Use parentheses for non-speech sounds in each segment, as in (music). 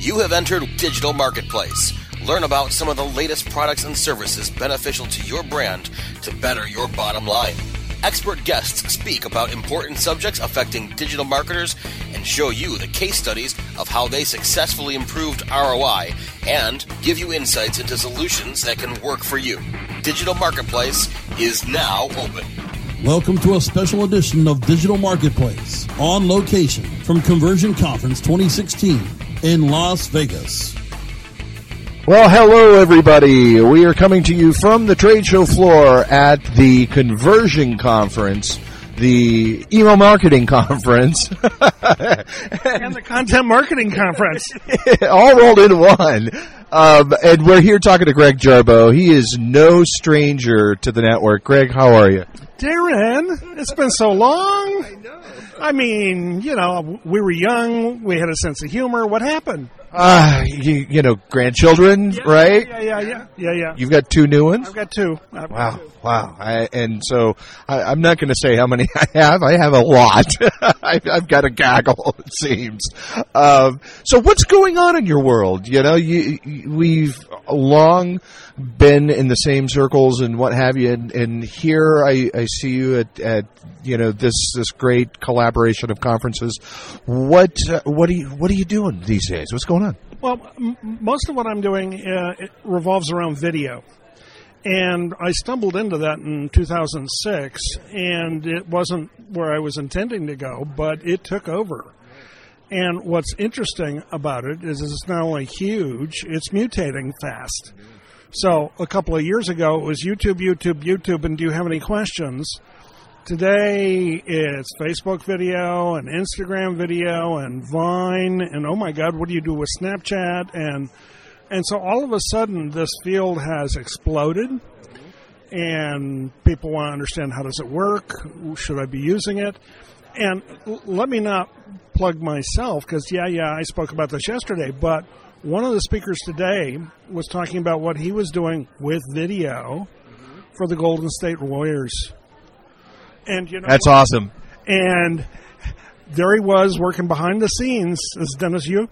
You have entered Digital Marketplace. Learn about some of the latest products and services beneficial to your brand to better your bottom line. Expert guests speak about important subjects affecting digital marketers and show you the case studies of how they successfully improved ROI and give you insights into solutions that can work for you. Digital Marketplace is now open. Welcome to a special edition of Digital Marketplace on location from Conversion Conference 2016 in Las Vegas. Well, hello everybody. We are coming to you from the trade show floor at the Conversion Conference, the email marketing (laughs) conference, and the content marketing conference. (laughs) all rolled into one. Um, and we're here talking to Greg Jarboe. He is no stranger to the network. Greg, how are you? Darren, it's been so long. I know. I mean, you know, we were young. We had a sense of humor. What happened? Uh, you, you know, grandchildren, yeah, right? Yeah, yeah, yeah, yeah, yeah. You've got two new ones? I've got two. I've wow, got two. wow. I, and so I, am not going to say how many (laughs) I have. I have a lot. (laughs) I, have got a gaggle, (laughs) it seems. Um, so what's going on in your world? You know, you, you, we've long been in the same circles and what have you, and, and here I, I see you at, at you know this this great collaboration of conferences. What uh, what are you what are you doing these days? What's going on? Well, m- most of what I'm doing uh, revolves around video. And I stumbled into that in 2006, and it wasn't where I was intending to go, but it took over. And what's interesting about it is it's not only huge, it's mutating fast. So a couple of years ago, it was YouTube, YouTube, YouTube, and do you have any questions? Today it's Facebook video and Instagram video and Vine and oh my God, what do you do with Snapchat and and so all of a sudden this field has exploded and people want to understand how does it work? Should I be using it? And let me not plug myself because yeah, yeah, I spoke about this yesterday, but one of the speakers today was talking about what he was doing with video for the Golden State Warriors. And you know That's awesome. and there he was working behind the scenes as Dennis Yu,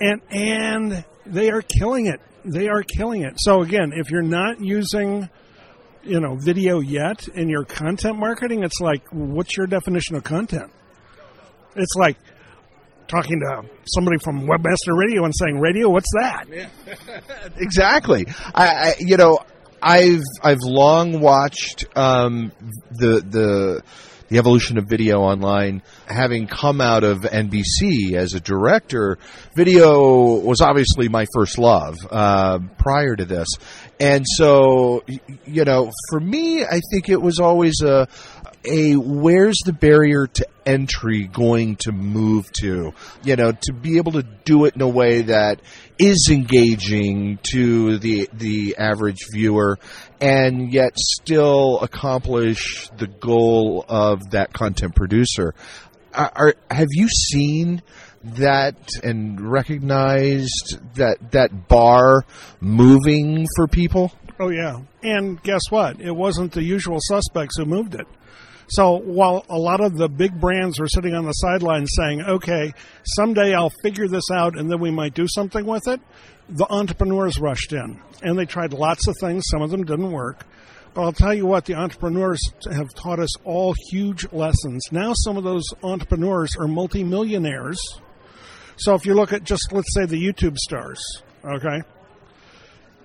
and and they are killing it. They are killing it. So again, if you're not using, you know, video yet in your content marketing, it's like, what's your definition of content? It's like talking to somebody from Webmaster Radio and saying, "Radio, what's that?" (laughs) exactly. I, I, you know, I've I've long watched um, the the the evolution of video online. Having come out of NBC as a director, video was obviously my first love uh, prior to this, and so you know, for me, I think it was always a a where's the barrier to entry going to move to? You know, to be able to do it in a way that is engaging to the the average viewer and yet still accomplish the goal of that content producer. Are, are, have you seen that and recognized that that bar moving for people? Oh yeah, and guess what? It wasn't the usual suspects who moved it. So while a lot of the big brands were sitting on the sidelines saying, okay, someday I'll figure this out and then we might do something with it, the entrepreneurs rushed in and they tried lots of things. Some of them didn't work. But I'll tell you what, the entrepreneurs have taught us all huge lessons. Now some of those entrepreneurs are multimillionaires. So if you look at just, let's say, the YouTube stars, okay?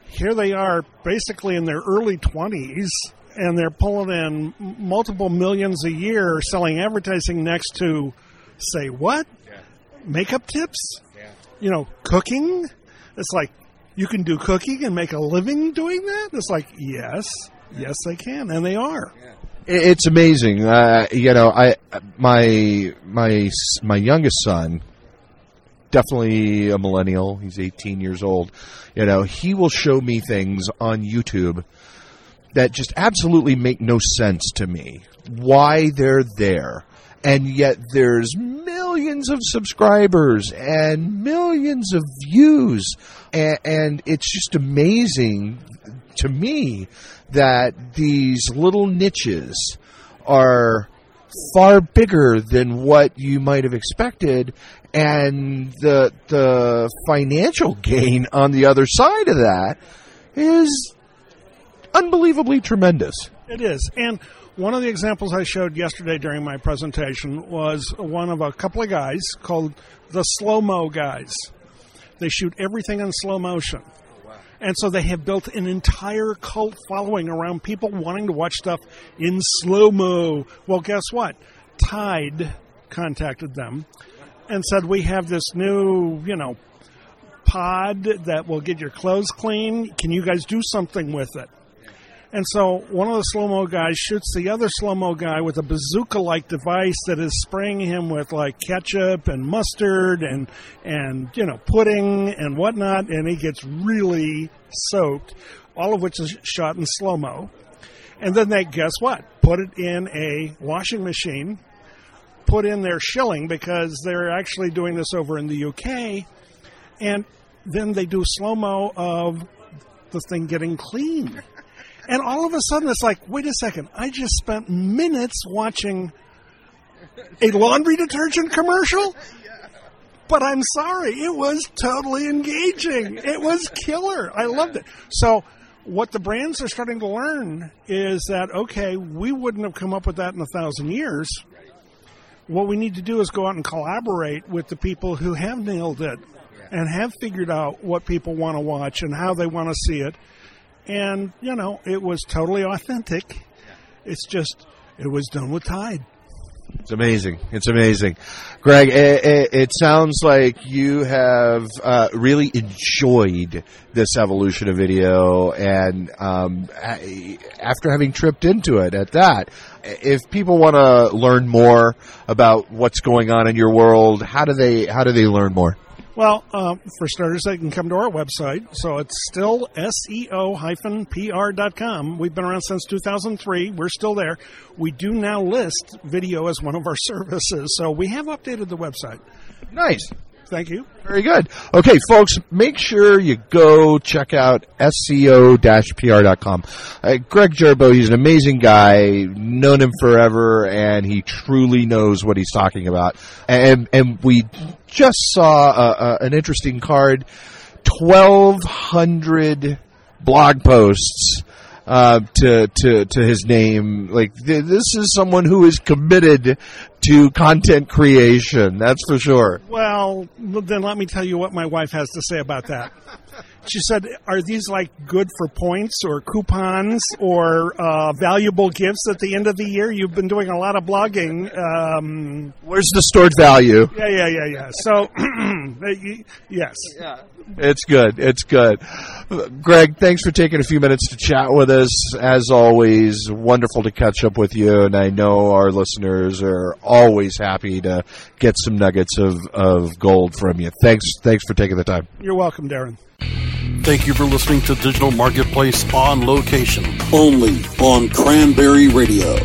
Here they are basically in their early 20s and they're pulling in multiple millions a year selling advertising next to say what Yeah. makeup tips Yeah. you know cooking it's like you can do cooking and make a living doing that it's like yes yes they can and they are It- It's amazing. Uh, you know, I my my my youngest son, definitely a millennial. He's 18 years old. You know, he will show me things on YouTube that just absolutely make no sense to me. Why they're there. And yet there's millions of subscribers and millions of views. And, and it's just amazing to me that these little niches are far bigger than what you might have expected and the the financial gain on the other side of that is unbelievably tremendous. It is. And one of the examples I showed yesterday during my presentation was one of a couple of guys called the slow mo guys. They shoot everything in slow motion. And so they have built an entire cult following around people wanting to watch stuff in slow mo. Well, guess what? Tide contacted them and said, We have this new, you know, pod that will get your clothes clean. Can you guys do something with it? And so one of the slow mo guys shoots the other slow mo guy with a bazooka like device that is spraying him with like ketchup and mustard and and you know pudding and whatnot, and he gets really soaked. All of which is shot in slow mo. And then they guess what? Put it in a washing machine. Put in their shilling because they're actually doing this over in the UK, and then they do slow mo of the thing getting clean. And all of a sudden, it's like, wait a second, I just spent minutes watching a laundry detergent commercial? But I'm sorry, it was totally engaging. It was killer. I loved it. So, what the brands are starting to learn is that, okay, we wouldn't have come up with that in a thousand years. What we need to do is go out and collaborate with the people who have nailed it and have figured out what people want to watch and how they want to see it and you know it was totally authentic. It's just it was done with Tide. It's amazing. It's amazing, Greg. It, it, it sounds like you have uh, really enjoyed this evolution of video, and um, after having tripped into it at that, if people want to learn more about what's going on in your world, how do they how do they learn more? Well, um, for starters, they can come to our website. So it's still SEO-PR.com. We've been around since 2003. We're still there. We do now list video as one of our (laughs) services. So we have updated the website. Nice. Thank you. Very good. Okay, folks, make sure you go check out SEO-PR.com. Uh, Greg Jarboe, he's an amazing guy, known him forever, and he truly knows what he's talking about. And, and we just saw a, a, an interesting card, 1,200 blog posts uh, to to to his name. Like th- this is someone who is committed to content creation. That's for sure. Well, then let me tell you what my wife has to say about that. She said, "Are these like good for points or coupons or uh, valuable gifts at the end of the year? You've been doing a lot of blogging. Um, Where's the stored value? Yeah, yeah, yeah, yeah. So, (clears throat) yes, yeah. it's good. It's good. Greg, thanks for taking a few minutes to chat with us. As always, wonderful to catch up with you, and I know our listeners are always happy to get some nuggets of, of gold from you. Thanks, thanks for taking the time. You're welcome, Darren. Thank you for listening to Digital Marketplace on location, only on Cranberry Radio.